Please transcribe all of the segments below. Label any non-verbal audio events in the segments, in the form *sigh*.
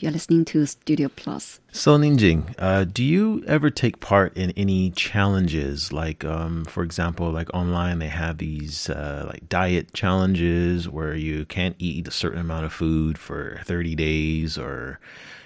You're listening to Studio Plus. So, Ninjing, uh, do you ever take part in any challenges? Like, um, for example, like online, they have these uh, like diet challenges where you can't eat a certain amount of food for 30 days, or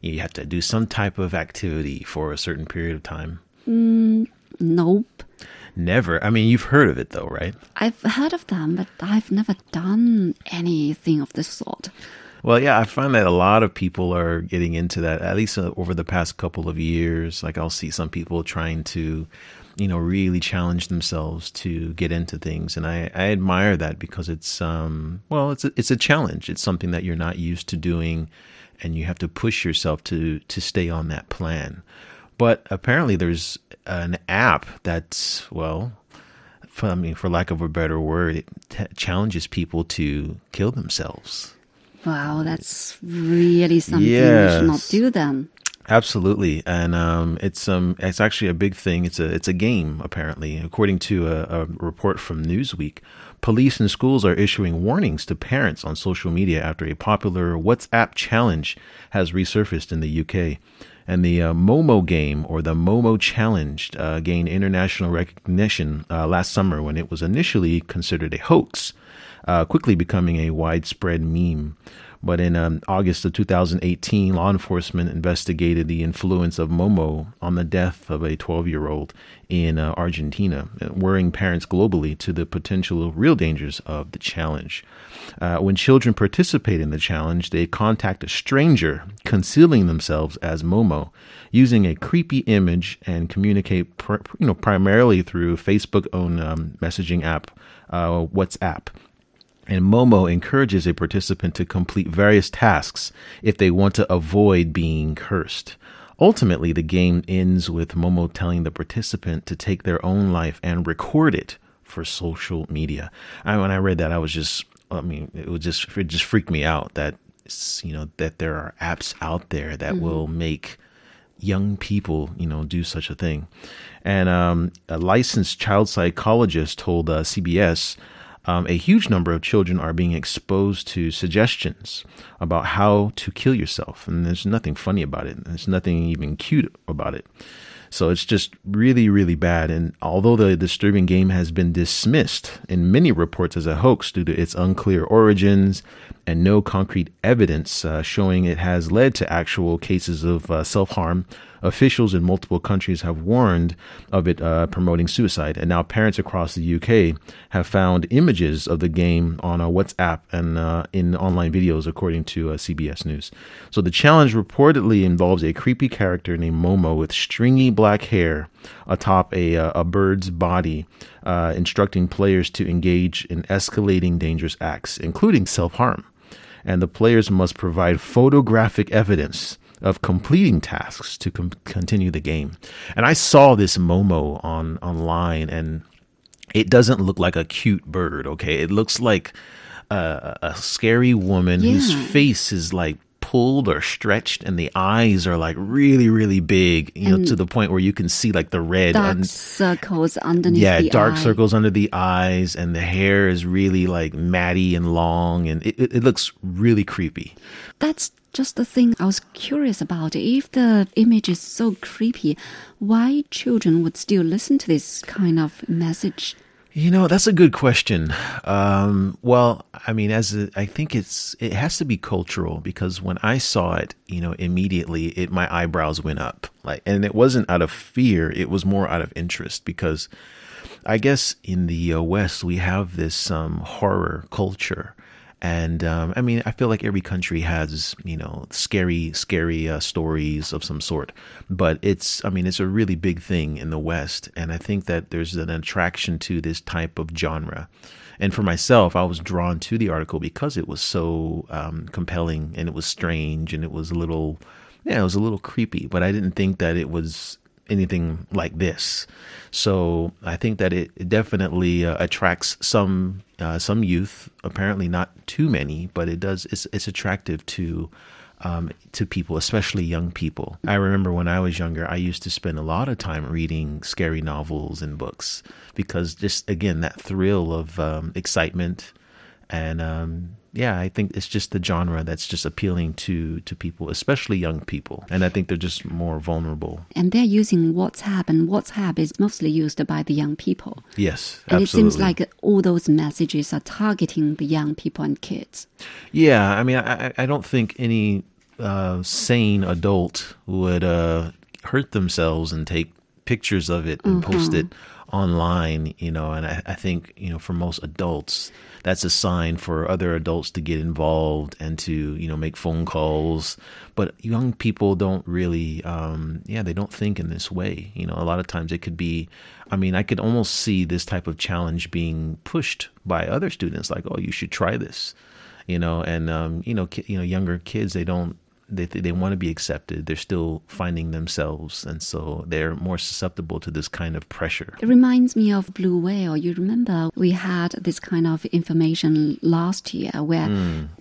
you have to do some type of activity for a certain period of time. Mm, nope. Never. I mean, you've heard of it though, right? I've heard of them, but I've never done anything of this sort. Well, yeah, I find that a lot of people are getting into that, at least uh, over the past couple of years. Like, I'll see some people trying to, you know, really challenge themselves to get into things. And I, I admire that because it's, um, well, it's a, it's a challenge. It's something that you're not used to doing, and you have to push yourself to, to stay on that plan. But apparently, there's an app that's, well, for, I mean, for lack of a better word, it t- challenges people to kill themselves. Wow, that's really something yes. we should not do then. Absolutely, and um, it's um, it's actually a big thing. It's a it's a game apparently, according to a, a, report from Newsweek. Police and schools are issuing warnings to parents on social media after a popular WhatsApp challenge has resurfaced in the UK. And the uh, Momo game or the Momo Challenge uh, gained international recognition uh, last summer when it was initially considered a hoax uh, quickly becoming a widespread meme. But in um, August of 2018, law enforcement investigated the influence of Momo on the death of a 12 year old in uh, Argentina, worrying parents globally to the potential real dangers of the challenge. Uh, when children participate in the challenge, they contact a stranger, concealing themselves as Momo, using a creepy image, and communicate pr- you know, primarily through Facebook owned um, messaging app, uh, WhatsApp. And Momo encourages a participant to complete various tasks if they want to avoid being cursed. Ultimately, the game ends with Momo telling the participant to take their own life and record it for social media. I, when I read that, I was just, I mean, it was just, it just freaked me out that, you know, that there are apps out there that mm-hmm. will make young people, you know, do such a thing. And um, a licensed child psychologist told uh, CBS um, a huge number of children are being exposed to suggestions about how to kill yourself. And there's nothing funny about it. There's nothing even cute about it. So it's just really, really bad. And although the disturbing game has been dismissed in many reports as a hoax due to its unclear origins and no concrete evidence uh, showing it has led to actual cases of uh, self harm, officials in multiple countries have warned of it uh, promoting suicide. And now parents across the UK have found images of the game on a WhatsApp and uh, in online videos, according to uh, CBS News. So the challenge reportedly involves a creepy character named Momo with stringy black hair atop a, uh, a bird's body, uh, instructing players to engage in escalating dangerous acts, including self harm. And the players must provide photographic evidence of completing tasks to com- continue the game. And I saw this Momo on online, and it doesn't look like a cute bird. Okay, it looks like a, a scary woman yeah. whose face is like pulled or stretched and the eyes are like really really big you and know to the point where you can see like the red dark and, circles underneath yeah dark eye. circles under the eyes and the hair is really like matty and long and it, it, it looks really creepy that's just the thing I was curious about. If the image is so creepy, why children would still listen to this kind of message? You know, that's a good question. Um, well, I mean, as a, I think it's it has to be cultural because when I saw it, you know, immediately it my eyebrows went up. Like, and it wasn't out of fear; it was more out of interest because I guess in the uh, West we have this um, horror culture and um, I mean, I feel like every country has, you know, scary, scary uh, stories of some sort. But it's, I mean, it's a really big thing in the West. And I think that there's an attraction to this type of genre. And for myself, I was drawn to the article because it was so um, compelling and it was strange and it was a little, yeah, it was a little creepy. But I didn't think that it was anything like this. So I think that it, it definitely uh, attracts some uh, some youth. Apparently, not too many, but it does. It's it's attractive to um, to people, especially young people. I remember when I was younger, I used to spend a lot of time reading scary novels and books because just again that thrill of um, excitement and um, yeah, I think it's just the genre that's just appealing to to people, especially young people, and I think they're just more vulnerable. And they're using WhatsApp, and WhatsApp is mostly used by the young people. Yes, And absolutely. it seems like all those messages are targeting the young people and kids. Yeah, I mean, I, I- I don't think any uh, sane adult would uh, hurt themselves and take pictures of it and post it online, you know. And I, I think, you know, for most adults, that's a sign for other adults to get involved and to, you know, make phone calls. But young people don't really, um, yeah, they don't think in this way. You know, a lot of times it could be, I mean, I could almost see this type of challenge being pushed by other students, like, oh, you should try this you know and um, you know ki- you know younger kids they don't they they want to be accepted they're still finding themselves and so they're more susceptible to this kind of pressure It reminds me of Blue Whale. You remember we had this kind of information last year where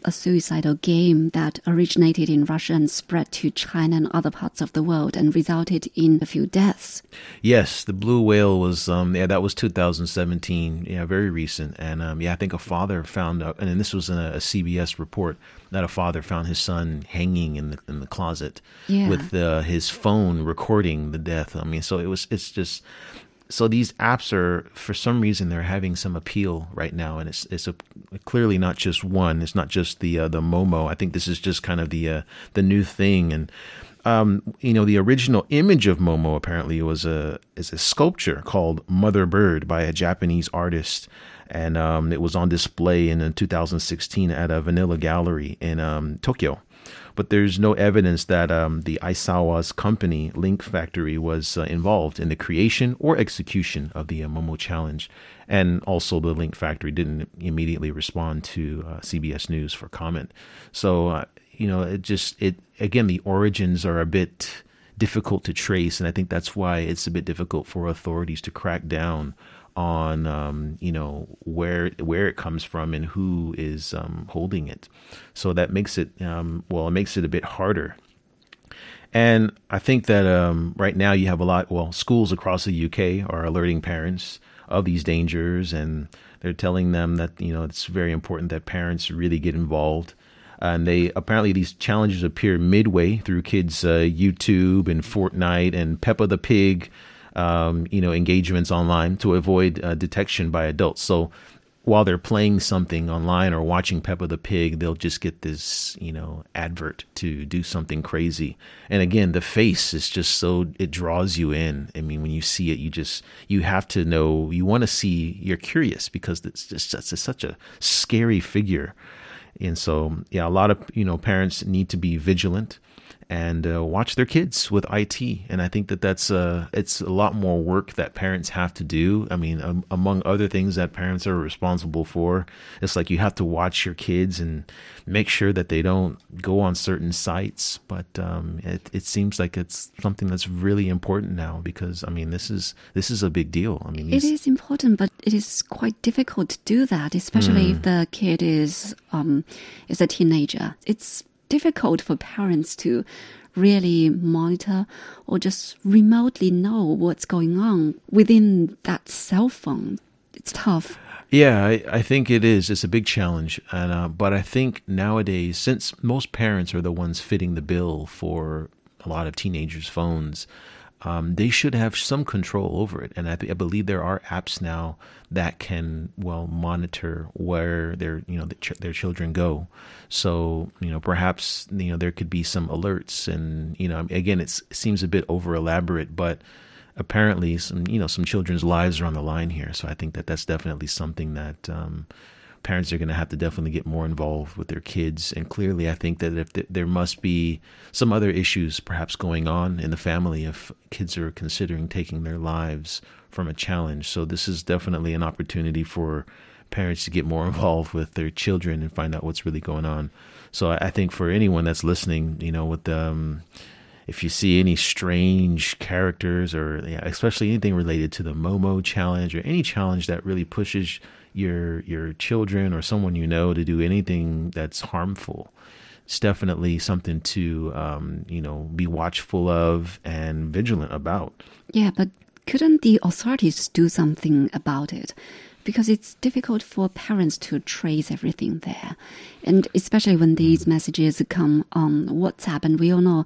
a suicidal game that originated in Russia and spread to China and other parts of the world and resulted in a few deaths. yes the blue whale was um yeah that was 2017 yeah very recent and um yeah i think a father found out and this was in a, a cbs report that a father found his son hanging in the in the closet Yeah. with uh, his phone recording the death. I mean so it was it's just so these apps are for some reason they're having some appeal right now and it's it's a, clearly not just one. It's not just the uh, the momo. I think this is just kind of the uh, the new thing and um, you know the original image of momo apparently was a is a sculpture called mother bird by a japanese artist and um, it was on display in, uh 2016 at a vanilla gallery in um, tokyo but there's no evidence that um, the Aisawa's company, Link Factory, was uh, involved in the creation or execution of the uh, Momo Challenge. And also, the Link Factory didn't immediately respond to uh, CBS News for comment. So, uh, you know, it just, it again, the origins are a bit difficult to trace. And I think that's why it's a bit difficult for authorities to crack down on um, you know where where it comes from and who is um, holding it. So that makes it um, well, it makes it a bit harder. And I think that um, right now you have a lot. Well, schools across the UK are alerting parents of these dangers, and they're telling them that you know it's very important that parents really get involved. And they apparently these challenges appear midway through kids' uh, YouTube and Fortnite and Peppa the Pig um, you know, engagements online to avoid uh, detection by adults. So while they're playing something online or watching Peppa the Pig, they'll just get this, you know, advert to do something crazy. And again, the face is just so it draws you in. I mean, when you see it, you just you have to know. You want to see. You're curious because it's just it's such a scary figure. And so, yeah, a lot of you know parents need to be vigilant and uh, watch their kids with IT. And I think that that's uh, it's a lot more work that parents have to do. I mean, um, among other things that parents are responsible for, it's like you have to watch your kids and make sure that they don't go on certain sites. But um, it, it seems like it's something that's really important now because I mean, this is this is a big deal. I mean, It these- is important, but it is quite difficult to do that, especially if the kid is um, is a teenager. It's difficult for parents to really monitor or just remotely know what's going on within that cell phone. It's tough. Yeah, I, I think it is. It's a big challenge, and uh, but I think nowadays, since most parents are the ones fitting the bill for a lot of teenagers' phones, um, they should have some control over it. And I, I believe there are apps now that can well monitor where their you know the ch- their children go. So you know perhaps you know there could be some alerts, and you know again it seems a bit over elaborate, but apparently some you know some children's lives are on the line here so i think that that's definitely something that um, parents are going to have to definitely get more involved with their kids. And clearly i think that if th- there must be some other issues perhaps going on in the family if kids are considering taking their lives from a challenge. So this is definitely an opportunity for parents to get more *laughs* involved with their children and find out what's really going on. So i, I think for anyone that's listening you know with um if you see any strange characters or yeah, especially anything related to the Momo challenge or any challenge that really pushes your your children or someone you know to do anything that's harmful, it's definitely something to um, you know be watchful of and vigilant about. Yeah, but couldn't the authorities do something about it? because it's difficult for parents to trace everything there. And especially when these messages come on WhatsApp, and we all know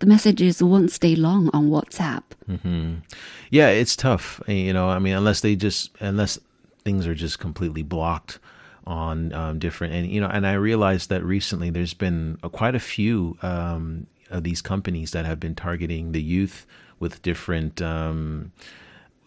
the messages won't stay long on WhatsApp. Mm-hmm. Yeah, it's tough. You know, I mean, unless they just, unless things are just completely blocked on um, different, and, you know, and I realized that recently there's been a, quite a few um, of these companies that have been targeting the youth with different, um,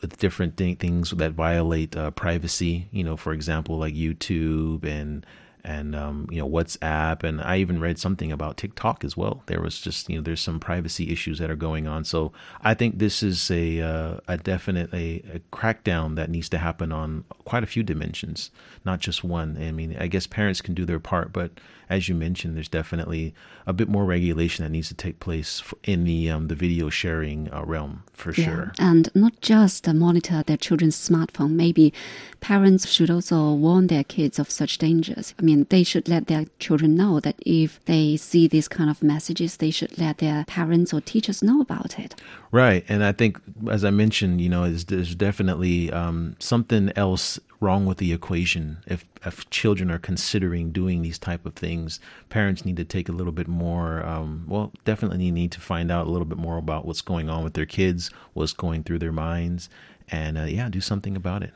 with different th- things that violate uh, privacy. You know, for example, like YouTube and and um, you know WhatsApp, and I even read something about TikTok as well. There was just you know there's some privacy issues that are going on. So I think this is a uh, a definite a, a, crackdown that needs to happen on quite a few dimensions, not just one. I mean, I guess parents can do their part, but as you mentioned, there's definitely a bit more regulation that needs to take place in the um, the video sharing uh, realm for yeah. sure. And not just monitor their children's smartphone. Maybe parents should also warn their kids of such dangers. I mean, they should let their children know that if they see these kind of messages, they should let their parents or teachers know about it. Right, and I think, as I mentioned, you know, there's definitely um, something else wrong with the equation if if children are considering doing these type of things parents need to take a little bit more um, well definitely need to find out a little bit more about what's going on with their kids what's going through their minds and uh, yeah do something about it